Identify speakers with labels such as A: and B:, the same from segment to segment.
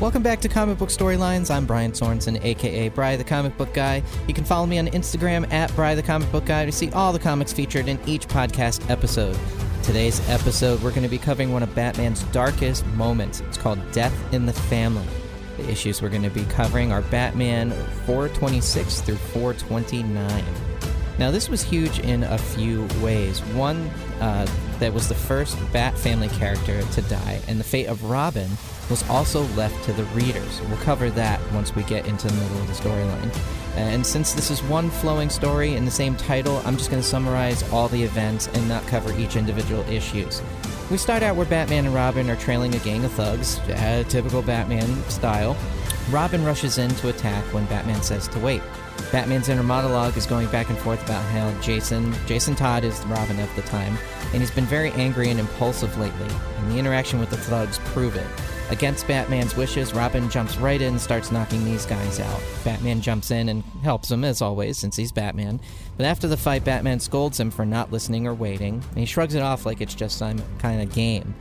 A: Welcome back to Comic Book Storylines. I'm Brian Sorensen, aka Bry the Comic Book Guy. You can follow me on Instagram at Bry the Comic Book Guy to see all the comics featured in each podcast episode. Today's episode, we're going to be covering one of Batman's darkest moments. It's called Death in the Family. The issues we're going to be covering are Batman 426 through 429. Now, this was huge in a few ways. One, uh, that was the first Bat family character to die, and the fate of Robin was also left to the readers. We'll cover that once we get into the middle of the storyline. And since this is one flowing story in the same title, I'm just going to summarize all the events and not cover each individual issues. We start out where Batman and Robin are trailing a gang of thugs, uh, typical Batman style. Robin rushes in to attack when Batman says to wait. Batman's inner monologue is going back and forth about how Jason, Jason Todd is Robin at the time, and he's been very angry and impulsive lately, and the interaction with the thugs prove it. Against Batman's wishes, Robin jumps right in and starts knocking these guys out. Batman jumps in and helps him, as always, since he's Batman. But after the fight, Batman scolds him for not listening or waiting, and he shrugs it off like it's just some kind of game.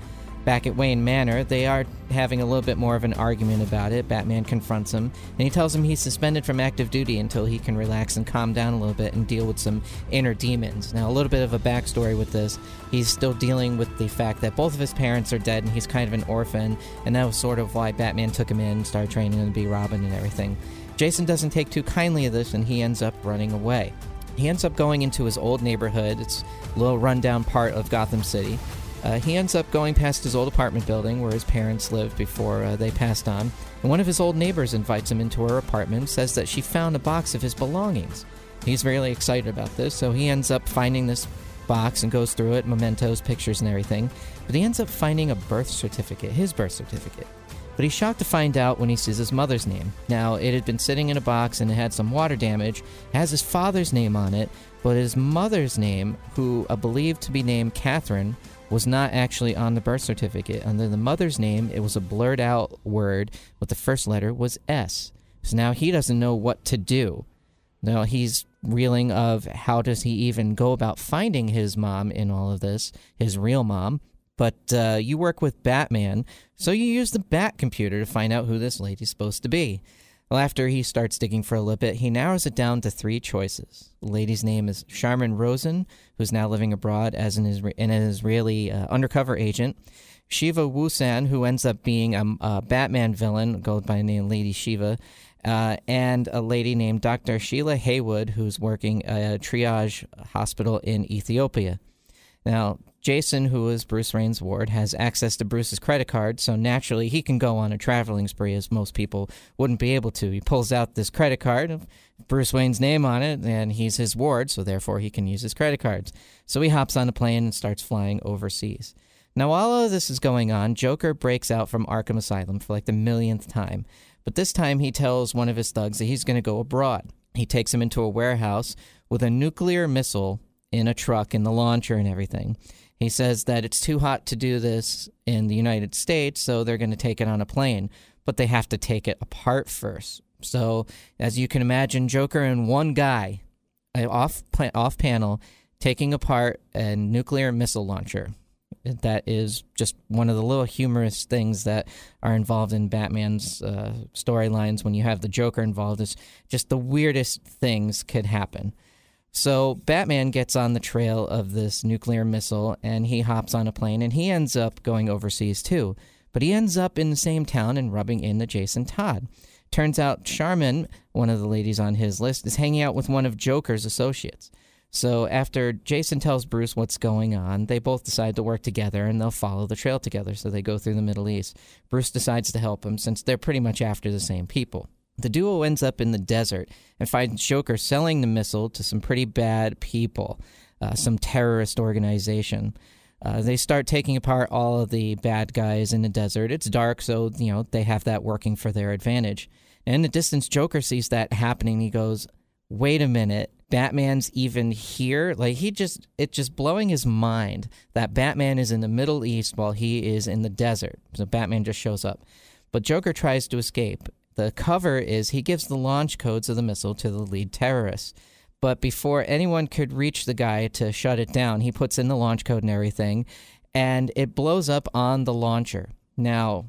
A: Back at Wayne Manor, they are having a little bit more of an argument about it. Batman confronts him, and he tells him he's suspended from active duty until he can relax and calm down a little bit and deal with some inner demons. Now, a little bit of a backstory with this. He's still dealing with the fact that both of his parents are dead, and he's kind of an orphan, and that was sort of why Batman took him in, started training him to be Robin and everything. Jason doesn't take too kindly of this, and he ends up running away. He ends up going into his old neighborhood. It's a little rundown part of Gotham City. Uh, he ends up going past his old apartment building where his parents lived before uh, they passed on, and one of his old neighbors invites him into her apartment, says that she found a box of his belongings. He's really excited about this, so he ends up finding this box and goes through it, mementos, pictures, and everything. But he ends up finding a birth certificate, his birth certificate. But he's shocked to find out when he sees his mother's name. Now, it had been sitting in a box and it had some water damage, has his father's name on it, but his mother's name, who are believed to be named Catherine, was not actually on the birth certificate. Under the mother's name, it was a blurred out word, but the first letter was S. So now he doesn't know what to do. Now he's reeling of how does he even go about finding his mom in all of this, his real mom. But uh, you work with Batman, so you use the Bat computer to find out who this lady's supposed to be. Well, after he starts digging for a little bit, he narrows it down to three choices. The lady's name is Charmin Rosen, who's now living abroad as an, Isra- an Israeli uh, undercover agent. Shiva Woosan, who ends up being a, a Batman villain, goes by the name Lady Shiva, uh, and a lady named Dr. Sheila Haywood, who's working a triage hospital in Ethiopia. Now, Jason, who is Bruce Wayne's ward, has access to Bruce's credit card, so naturally he can go on a traveling spree as most people wouldn't be able to. He pulls out this credit card, Bruce Wayne's name on it, and he's his ward, so therefore he can use his credit cards. So he hops on a plane and starts flying overseas. Now, while all of this is going on, Joker breaks out from Arkham Asylum for like the millionth time. But this time he tells one of his thugs that he's going to go abroad. He takes him into a warehouse with a nuclear missile in a truck in the launcher and everything. He says that it's too hot to do this in the United States, so they're going to take it on a plane, but they have to take it apart first. So, as you can imagine, Joker and one guy off off panel taking apart a nuclear missile launcher. That is just one of the little humorous things that are involved in Batman's uh, storylines. When you have the Joker involved, is just the weirdest things could happen. So Batman gets on the trail of this nuclear missile and he hops on a plane and he ends up going overseas too. But he ends up in the same town and rubbing into Jason Todd. Turns out Charmin, one of the ladies on his list, is hanging out with one of Joker's associates. So after Jason tells Bruce what's going on, they both decide to work together and they'll follow the trail together. So they go through the Middle East. Bruce decides to help him since they're pretty much after the same people. The duo ends up in the desert and finds Joker selling the missile to some pretty bad people, uh, some terrorist organization. Uh, they start taking apart all of the bad guys in the desert. It's dark, so you know they have that working for their advantage. And in the distance, Joker sees that happening. He goes, "Wait a minute, Batman's even here!" Like he just, it just blowing his mind that Batman is in the Middle East while he is in the desert. So Batman just shows up, but Joker tries to escape, the cover is he gives the launch codes of the missile to the lead terrorist. But before anyone could reach the guy to shut it down, he puts in the launch code and everything, and it blows up on the launcher. Now,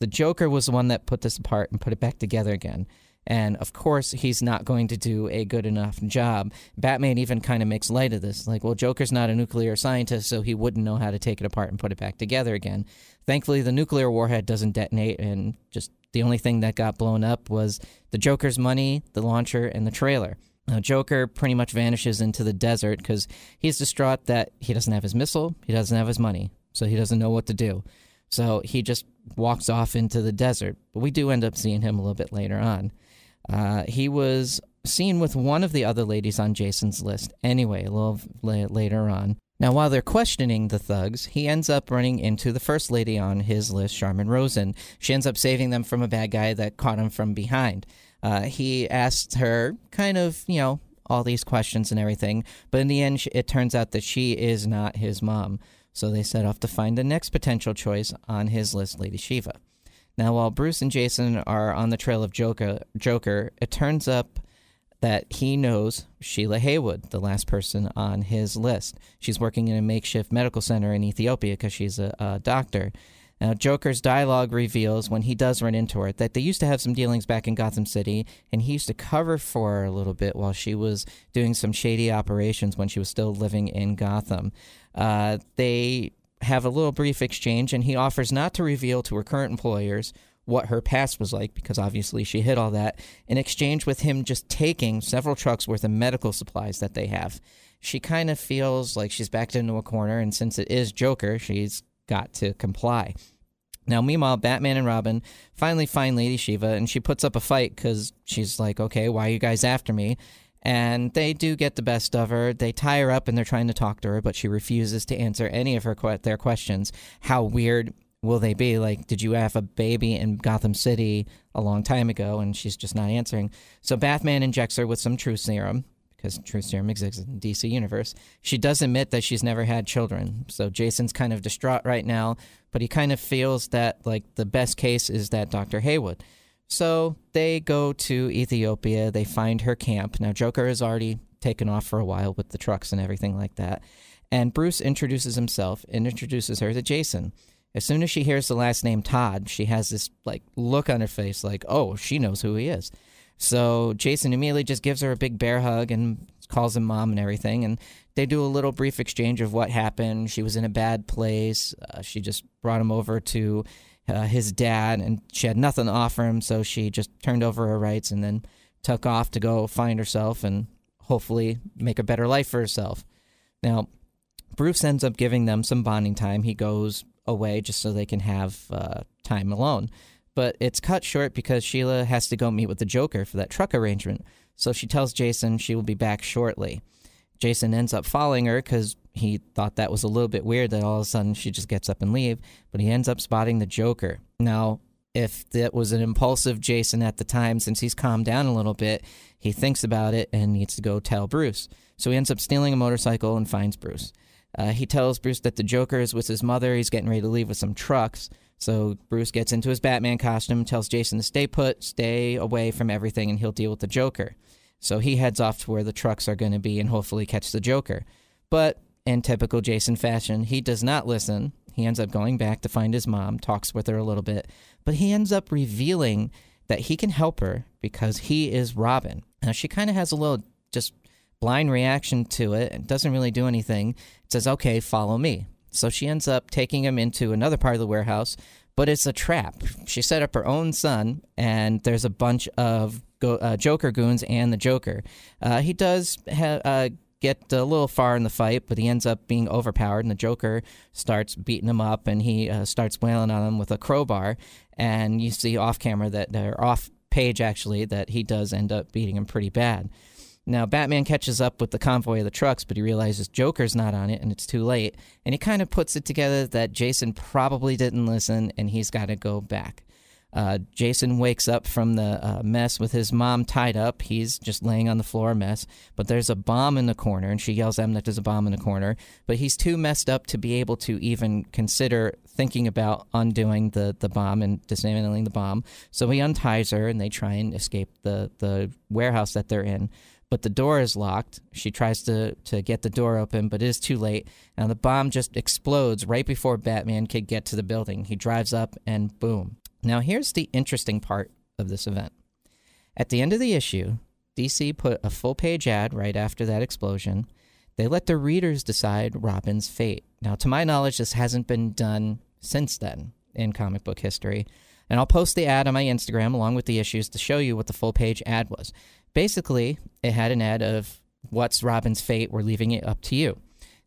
A: the Joker was the one that put this apart and put it back together again. And of course, he's not going to do a good enough job. Batman even kind of makes light of this. Like, well, Joker's not a nuclear scientist, so he wouldn't know how to take it apart and put it back together again. Thankfully, the nuclear warhead doesn't detonate, and just the only thing that got blown up was the Joker's money, the launcher, and the trailer. Now, Joker pretty much vanishes into the desert because he's distraught that he doesn't have his missile, he doesn't have his money, so he doesn't know what to do. So he just walks off into the desert. But we do end up seeing him a little bit later on. Uh, he was seen with one of the other ladies on Jason's list anyway, a little later on. Now, while they're questioning the thugs, he ends up running into the first lady on his list, Charmin Rosen. She ends up saving them from a bad guy that caught him from behind. Uh, he asks her, kind of, you know, all these questions and everything, but in the end, it turns out that she is not his mom. So they set off to find the next potential choice on his list, Lady Shiva. Now, while Bruce and Jason are on the trail of Joker, Joker, it turns up that he knows Sheila Haywood, the last person on his list. She's working in a makeshift medical center in Ethiopia because she's a, a, doctor. Now, Joker's dialogue reveals when he does run into her that they used to have some dealings back in Gotham City, and he used to cover for her a little bit while she was doing some shady operations when she was still living in Gotham. Uh, they have a little brief exchange, and he offers not to reveal to her current employers what her past was like because obviously she hid all that in exchange with him just taking several trucks worth of medical supplies that they have. She kind of feels like she's backed into a corner, and since it is Joker, she's got to comply. Now, meanwhile, Batman and Robin finally find Lady Shiva, and she puts up a fight because she's like, okay, why are you guys after me? and they do get the best of her. They tie her up and they're trying to talk to her, but she refuses to answer any of her their questions. How weird will they be? Like, did you have a baby in Gotham City a long time ago? And she's just not answering. So Batman injects her with some truth serum because truth serum exists in DC universe. She does admit that she's never had children. So Jason's kind of distraught right now, but he kind of feels that like the best case is that Dr. Haywood. So they go to Ethiopia. They find her camp. Now, Joker has already taken off for a while with the trucks and everything like that. And Bruce introduces himself and introduces her to Jason. As soon as she hears the last name Todd, she has this like look on her face like, "Oh, she knows who he is." So Jason immediately just gives her a big bear hug and calls him mom and everything. And they do a little brief exchange of what happened. She was in a bad place. Uh, she just brought him over to uh, his dad, and she had nothing to offer him, so she just turned over her rights and then took off to go find herself and hopefully make a better life for herself. Now, Bruce ends up giving them some bonding time. He goes away just so they can have uh, time alone. But it's cut short because Sheila has to go meet with the Joker for that truck arrangement. So she tells Jason she will be back shortly. Jason ends up following her because he thought that was a little bit weird that all of a sudden she just gets up and leave, but he ends up spotting the Joker. Now, if that was an impulsive Jason at the time, since he's calmed down a little bit, he thinks about it and needs to go tell Bruce. So he ends up stealing a motorcycle and finds Bruce. Uh, he tells Bruce that the Joker is with his mother. He's getting ready to leave with some trucks. So Bruce gets into his Batman costume, tells Jason to stay put, stay away from everything, and he'll deal with the Joker. So he heads off to where the trucks are going to be and hopefully catch the Joker. But in typical Jason fashion, he does not listen. He ends up going back to find his mom, talks with her a little bit, but he ends up revealing that he can help her because he is Robin. Now, she kind of has a little just blind reaction to it and doesn't really do anything. It says, okay, follow me. So she ends up taking him into another part of the warehouse, but it's a trap. She set up her own son, and there's a bunch of go, uh, Joker goons and the Joker. Uh, he does ha- uh, get a little far in the fight, but he ends up being overpowered, and the Joker starts beating him up, and he uh, starts wailing on him with a crowbar. And you see off camera that, or off page actually, that he does end up beating him pretty bad. Now, Batman catches up with the convoy of the trucks, but he realizes Joker's not on it and it's too late. And he kind of puts it together that Jason probably didn't listen and he's got to go back. Uh, Jason wakes up from the uh, mess with his mom tied up. He's just laying on the floor, a mess. But there's a bomb in the corner, and she yells at him that there's a bomb in the corner. But he's too messed up to be able to even consider thinking about undoing the, the bomb and dismantling the bomb. So he unties her, and they try and escape the, the warehouse that they're in but the door is locked. She tries to, to get the door open, but it is too late. Now the bomb just explodes right before Batman can get to the building. He drives up and boom, Now, here's the interesting part of this event. At the end of the issue, DC put a full page ad right after that explosion. They let the readers decide Robin's fate. Now, to my knowledge, this hasn't been done since then in comic book history. And I'll post the ad on my Instagram along with the issues to show you what the full page ad was. Basically, it had an ad of what's Robin's fate, we're leaving it up to you.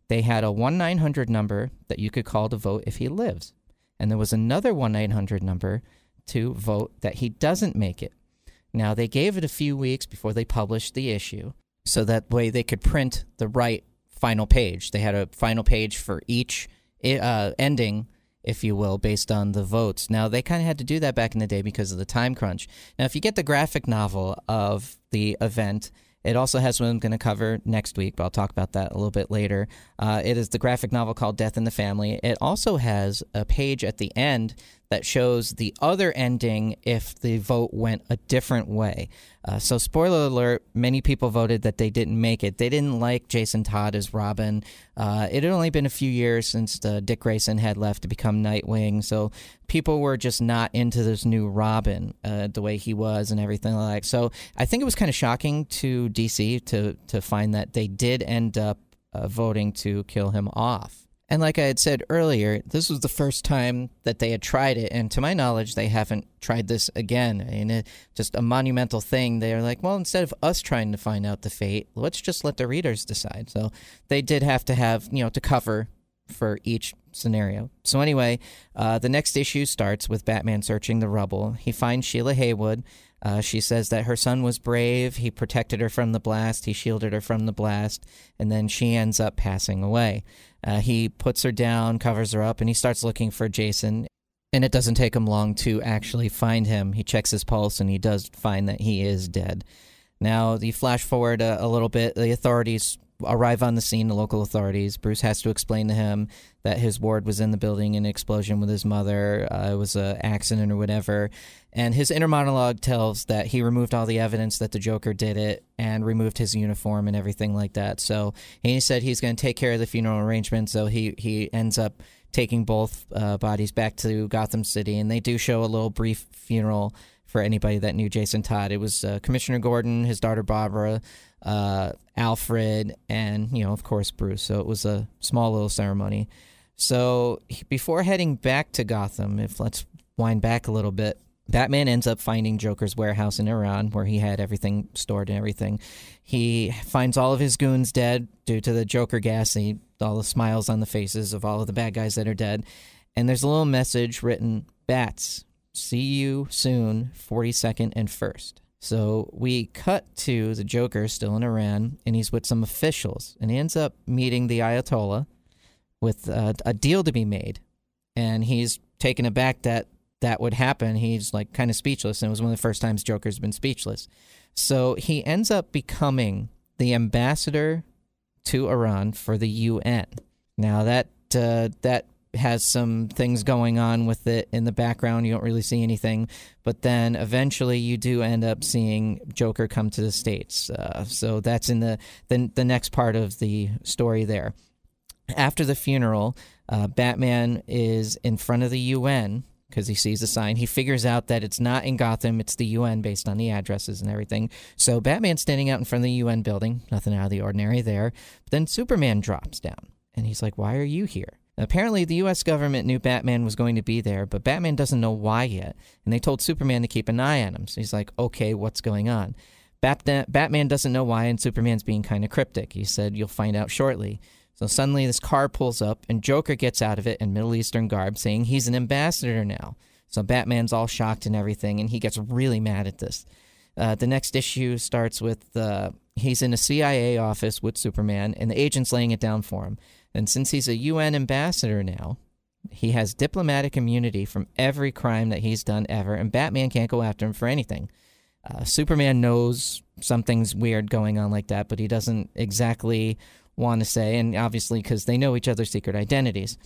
A: They had a 1 900 number that you could call to vote if he lives. And there was another 1 900 number to vote that he doesn't make it. Now, they gave it a few weeks before they published the issue, so that way they could print the right final page. They had a final page for each uh, ending, if you will, based on the votes. Now, they kind of had to do that back in the day because of the time crunch. Now, if you get the graphic novel of the event, it also has one I'm going to cover next week, but I'll talk about that a little bit later. Uh, it is the graphic novel called Death in the Family. It also has a page at the end that shows the other ending if the vote went a different way. Uh, so, spoiler alert, many people voted that they didn't make it. They didn't like Jason Todd as Robin. Uh, it had only been a few years since uh, Dick Grayson had left to become Nightwing, so people were just not into this new Robin, uh, the way he was and everything like. So, I think it was kind of shocking to DC to to find that they did end up uh, voting to kill him off. And like I had said earlier, this was the first time that they had tried it. And to my knowledge, they haven't tried this again. I mean, it, just a monumental thing. They're like, well, instead of us trying to find out the fate, let's just let the readers decide. So they did have to have, you know, to cover for each scenario. So anyway, uh, the next issue starts with Batman searching the rubble. He finds Sheila Haywood. Uh, she says that her son was brave. He protected her from the blast. He shielded her from the blast. And then she ends up passing away. Uh, he puts her down, covers her up, and he starts looking for Jason. And it doesn't take him long to actually find him. He checks his pulse and he does find that he is dead. Now, you flash forward a, a little bit. The authorities arrive on the scene, the local authorities. Bruce has to explain to him that his ward was in the building in an explosion with his mother. Uh, it was an accident or whatever. And his inner monologue tells that he removed all the evidence that the Joker did it and removed his uniform and everything like that. So he said he's going to take care of the funeral arrangements. So he, he ends up taking both uh, bodies back to Gotham City. And they do show a little brief funeral for anybody that knew Jason Todd. It was uh, Commissioner Gordon, his daughter Barbara, uh, Alfred, and you know, of course, Bruce. So it was a small little ceremony. So before heading back to Gotham, if let's wind back a little bit, Batman ends up finding Joker's warehouse in Iran where he had everything stored and everything. He finds all of his goons dead due to the Joker gas. And all the smiles on the faces of all of the bad guys that are dead. And there's a little message written Bats, see you soon, 42nd and 1st. So we cut to the Joker still in Iran, and he's with some officials, and he ends up meeting the Ayatollah with uh, a deal to be made, and he's taken aback that that would happen. He's like kind of speechless, and it was one of the first times Joker's been speechless. So he ends up becoming the ambassador to Iran for the UN. Now that uh, that has some things going on with it in the background. You don't really see anything, but then eventually you do end up seeing Joker come to the states. Uh, so that's in the, the the next part of the story there. After the funeral, uh, Batman is in front of the UN because he sees the sign. He figures out that it's not in Gotham, it's the UN based on the addresses and everything. So Batman's standing out in front of the UN building, nothing out of the ordinary there. But then Superman drops down and he's like, Why are you here? Apparently, the US government knew Batman was going to be there, but Batman doesn't know why yet. And they told Superman to keep an eye on him. So he's like, okay, what's going on? Batman doesn't know why, and Superman's being kind of cryptic. He said, you'll find out shortly. So suddenly, this car pulls up, and Joker gets out of it in Middle Eastern garb, saying he's an ambassador now. So Batman's all shocked and everything, and he gets really mad at this. Uh, the next issue starts with uh, he's in a CIA office with Superman, and the agent's laying it down for him. And since he's a UN ambassador now, he has diplomatic immunity from every crime that he's done ever, and Batman can't go after him for anything. Uh, Superman knows something's weird going on like that, but he doesn't exactly want to say, and obviously because they know each other's secret identities.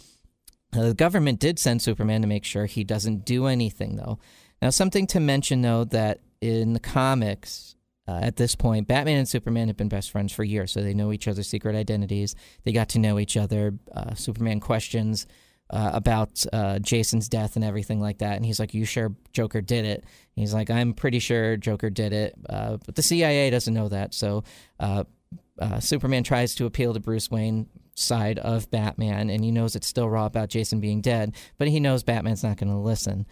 A: Uh, the government did send Superman to make sure he doesn't do anything, though. Now, something to mention, though, that in the comics, uh, at this point, Batman and Superman have been best friends for years, so they know each other's secret identities. They got to know each other. Uh, Superman questions uh, about uh, Jason's death and everything like that. And he's like, "You sure Joker did it?" He's like, "I'm pretty sure Joker did it," uh, but the CIA doesn't know that. So uh, Superman tries to appeal to Bruce Wayne side of Batman, and he knows it's still raw about Jason being dead, but he knows Batman's not going to listen.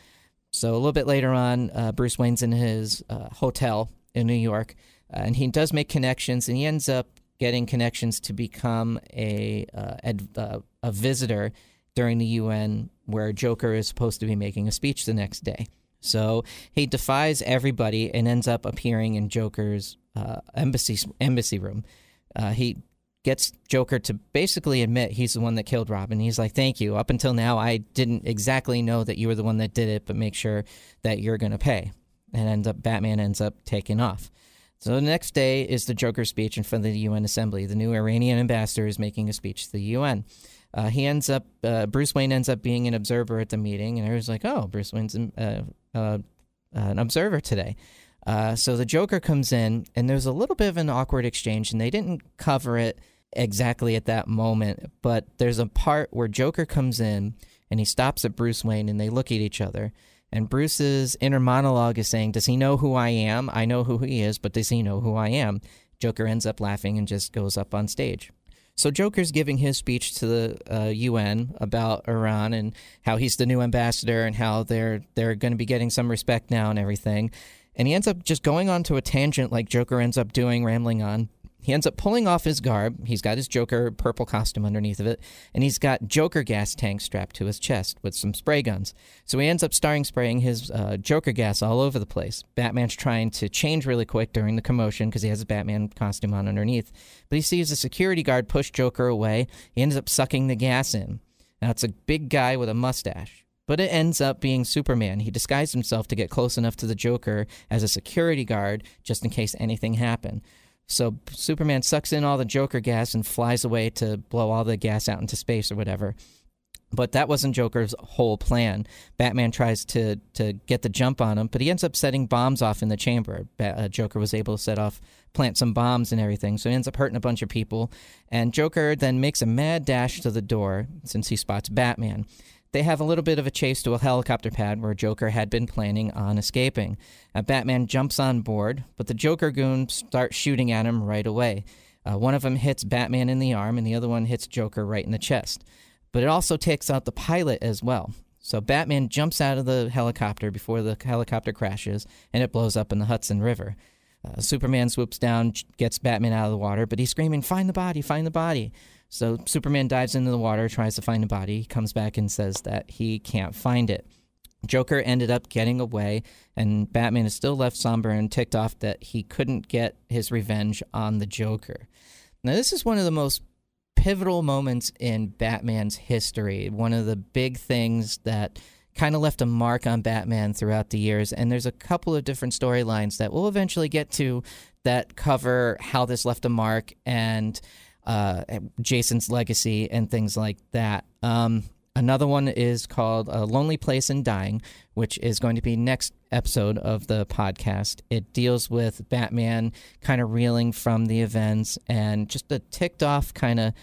A: So a little bit later on, Bruce Wayne's in his hotel in New York, and he does make connections, and he ends up getting connections to become a uh, a visitor during the UN where Joker is supposed to be making a speech the next day. So he defies everybody and ends up appearing in Joker's uh, embassy embassy room. Uh, he gets Joker to basically admit he's the one that killed Robin. He's like, "Thank you. Up until now, I didn't exactly know that you were the one that did it, but make sure that you're going to pay." And ends up Batman ends up taking off. So the next day is the Joker speech in front of the UN Assembly. The new Iranian ambassador is making a speech to the UN. Uh, he ends up, uh, Bruce Wayne ends up being an observer at the meeting, and everyone's like, oh, Bruce Wayne's an, uh, uh an observer today. Uh, so the Joker comes in, and there's a little bit of an awkward exchange, and they didn't cover it exactly at that moment, but there's a part where Joker comes in and he stops at Bruce Wayne, and they look at each other. And Bruce's inner monologue is saying, Does he know who I am? I know who he is, but does he know who I am? Joker ends up laughing and just goes up on stage. So Joker's giving his speech to the uh, UN about Iran and how he's the new ambassador and how they're they're going to be getting some respect now and everything. And he ends up just going on to a tangent like Joker ends up doing, rambling on he ends up pulling off his garb. He's got his Joker purple costume underneath of it, and he's got Joker gas tanks strapped to his chest with some spray guns. So he ends up starting spraying his uh, Joker gas all over the place. Batman's trying to change really quick during the commotion because he has his Batman costume on underneath. But he sees a security guard push Joker away. He ends up sucking the gas in. Now it's a big guy with a mustache. But it ends up being Superman. He disguised himself to get close enough to the Joker as a security guard just in case anything happened. So Superman sucks in all the Joker gas and flies away to blow all the gas out into space or whatever. But that wasn't Joker's whole plan. Batman tries to to get the jump on him, but he ends up setting bombs off in the chamber. Ba- uh, Joker was able to set off, plant some bombs and everything, so he ends up hurting a bunch of people. And Joker then makes a mad dash to the door since he spots Batman they have a little bit of a chase to a helicopter pad where Joker had been planning on escaping. Uh, Batman jumps on board, but the Joker goons start shooting at him right away. Uh, one of them hits Batman in the arm, and the other one hits Joker right in the chest. But it also takes out the pilot as well. So Batman jumps out of the helicopter before the helicopter crashes, and it blows up in the Hudson River. Uh, Superman swoops down, gets Batman out of the water, but he's screaming, Find the body, find the body. So Superman dives into the water, tries to find the body, comes back and says that he can't find it. Joker ended up getting away, and Batman is still left somber and ticked off that he couldn't get his revenge on the Joker. Now, this is one of the most pivotal moments in Batman's history, one of the big things that kind of left a mark on Batman throughout the years. And there's a couple of different storylines that we'll eventually get to that cover how this left a mark and uh, Jason's legacy and things like that. Um, another one is called A Lonely Place in Dying, which is going to be next episode of the podcast. It deals with Batman kind of reeling from the events and just a ticked off kind of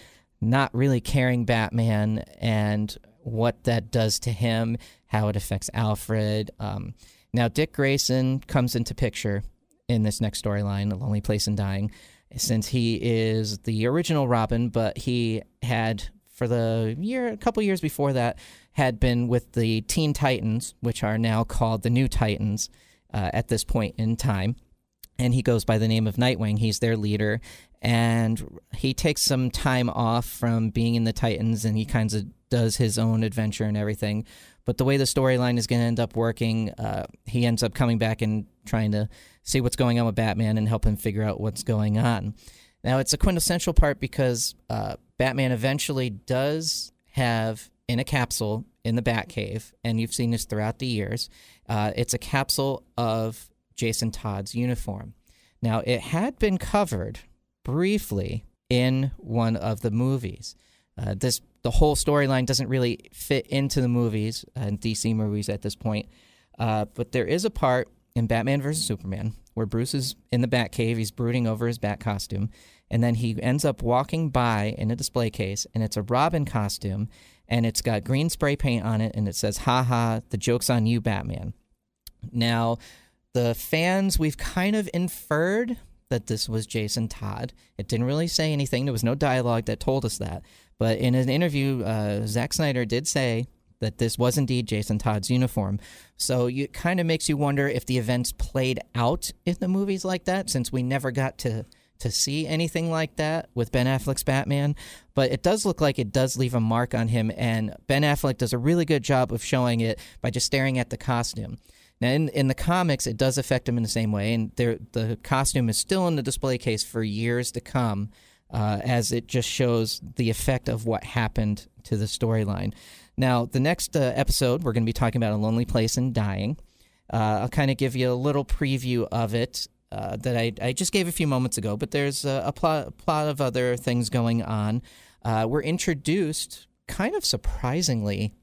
A: not really caring Batman and what that does to him, how it affects Alfred. Um, now, Dick Grayson comes into picture in this next storyline, A Lonely Place in Dying since he is the original Robin, but he had for the year, a couple years before that, had been with the Teen Titans, which are now called the New Titans uh, at this point in time. And he goes by the name of Nightwing. He's their leader. And he takes some time off from being in the Titans and he kind of does his own adventure and everything. But the way the storyline is going to end up working, uh, he ends up coming back and trying to see what's going on with Batman and help him figure out what's going on. Now, it's a quintessential part because uh, Batman eventually does have in a capsule in the Batcave, and you've seen this throughout the years. Uh, it's a capsule of Jason Todd's uniform. Now, it had been covered briefly in one of the movies. Uh, this the whole storyline doesn't really fit into the movies and DC movies at this point, uh, but there is a part in Batman vs. Superman, where Bruce is in the Batcave, he's brooding over his Bat costume, and then he ends up walking by in a display case, and it's a Robin costume, and it's got green spray paint on it, and it says, "Ha ha, the joke's on you, Batman." Now, the fans, we've kind of inferred that this was Jason Todd. It didn't really say anything. There was no dialogue that told us that. But in an interview, uh, Zack Snyder did say that this was indeed Jason Todd's uniform. So it kind of makes you wonder if the events played out in the movies like that, since we never got to to see anything like that with Ben Affleck's Batman. But it does look like it does leave a mark on him, and Ben Affleck does a really good job of showing it by just staring at the costume. Now, in, in the comics, it does affect him in the same way, and the costume is still in the display case for years to come, uh, as it just shows the effect of what happened to the storyline. Now, the next uh, episode, we're going to be talking about A Lonely Place and Dying. Uh, I'll kind of give you a little preview of it uh, that I, I just gave a few moments ago, but there's a, a, plot, a plot of other things going on. Uh, we're introduced, kind of surprisingly,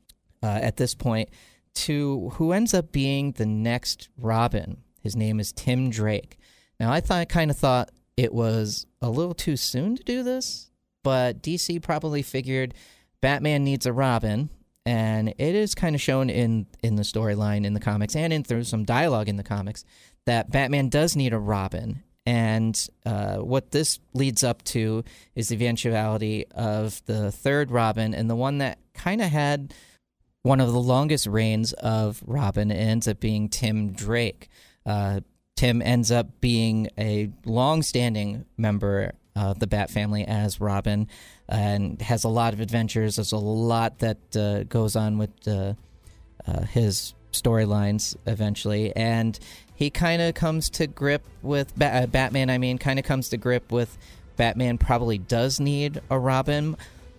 A: uh, at this point, to who ends up being the next Robin. His name is Tim Drake. Now, I thought, kind of thought it was a little too soon to do this, but DC probably figured Batman needs a Robin, and it is kind of shown in in the storyline in the comics and in through some dialogue in the comics that Batman does need a Robin. And uh, what this leads up to is the eventuality of the third Robin, and the one that kind of had one of the longest reigns of Robin ends up being Tim Drake. Uh, Tim ends up being a long-standing member of the Bat family as Robin, and has a lot of adventures. There's a lot that uh, goes on with uh, uh his storylines eventually, and he kind of comes to grip with ba- uh, Batman. I mean, kind of comes to grip with Batman. Probably does need a Robin.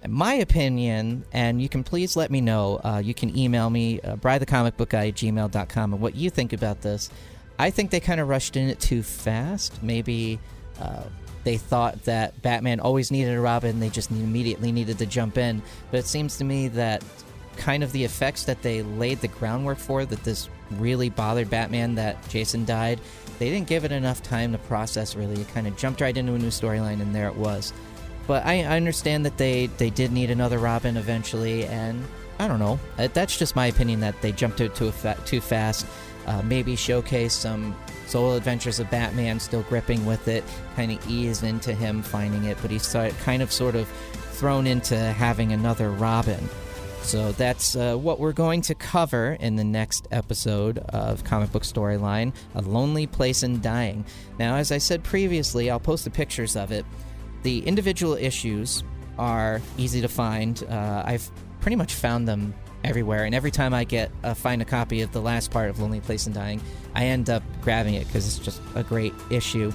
A: My opinion, and you can please let me know. Uh, you can email me, uh, brythecomicbookguy at gmail.com, and what you think about this. I think they kind of rushed in it too fast. Maybe uh, they thought that Batman always needed a Robin, they just immediately needed to jump in. But it seems to me that kind of the effects that they laid the groundwork for, that this really bothered Batman that Jason died, they didn't give it enough time to process really. It kind of jumped right into a new storyline, and there it was. But I, I, understand that they, they did need another Robin eventually, and I don't know. Uh, that's just my opinion that they jumped it too, too fast. Uh, maybe showcase some solo adventures of Batman, still gripping with it, kind of ease into him finding it, but he's kind of sort of thrown into having another Robin. So that's uh, what we're going to cover in the next episode of Comic Book Storyline A Lonely Place and Dying. Now, as I said previously, I'll post the pictures of it. The individual issues are easy to find. Uh, I've pretty much found them everywhere, and every time I get uh, find a copy of the last part of Lonely Place and Dying, I end up grabbing it because it's just a great issue.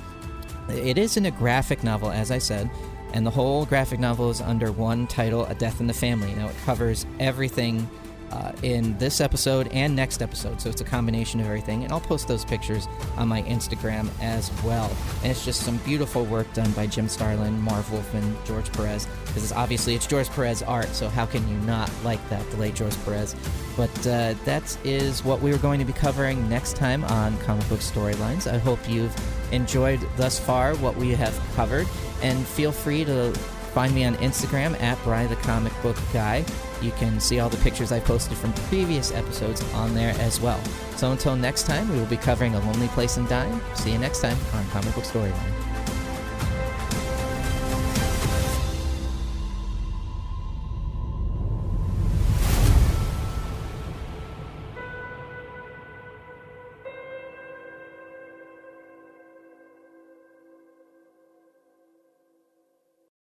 A: It is in a graphic novel, as I said and the whole graphic novel is under one title A Death in the Family. Now, it covers everything uh, in this episode and next episode, so it's a combination of everything. And I'll post those pictures on my Instagram as well. And it's just some beautiful work done by Jim Starlin, Marv Wolfman, George Perez, because obviously it's George Perez art, so how can you not like that, the late George Perez? But uh, that is what we are going to be covering next time on Comic Book Storylines. I hope you've enjoyed thus far what we have covered and feel free to find me on Instagram at Bry the Comic Book Guy. You can see all the pictures I posted from previous episodes on there as well. So until next time, we will be covering A Lonely Place and Dying. See you next time on Comic Book Storyline.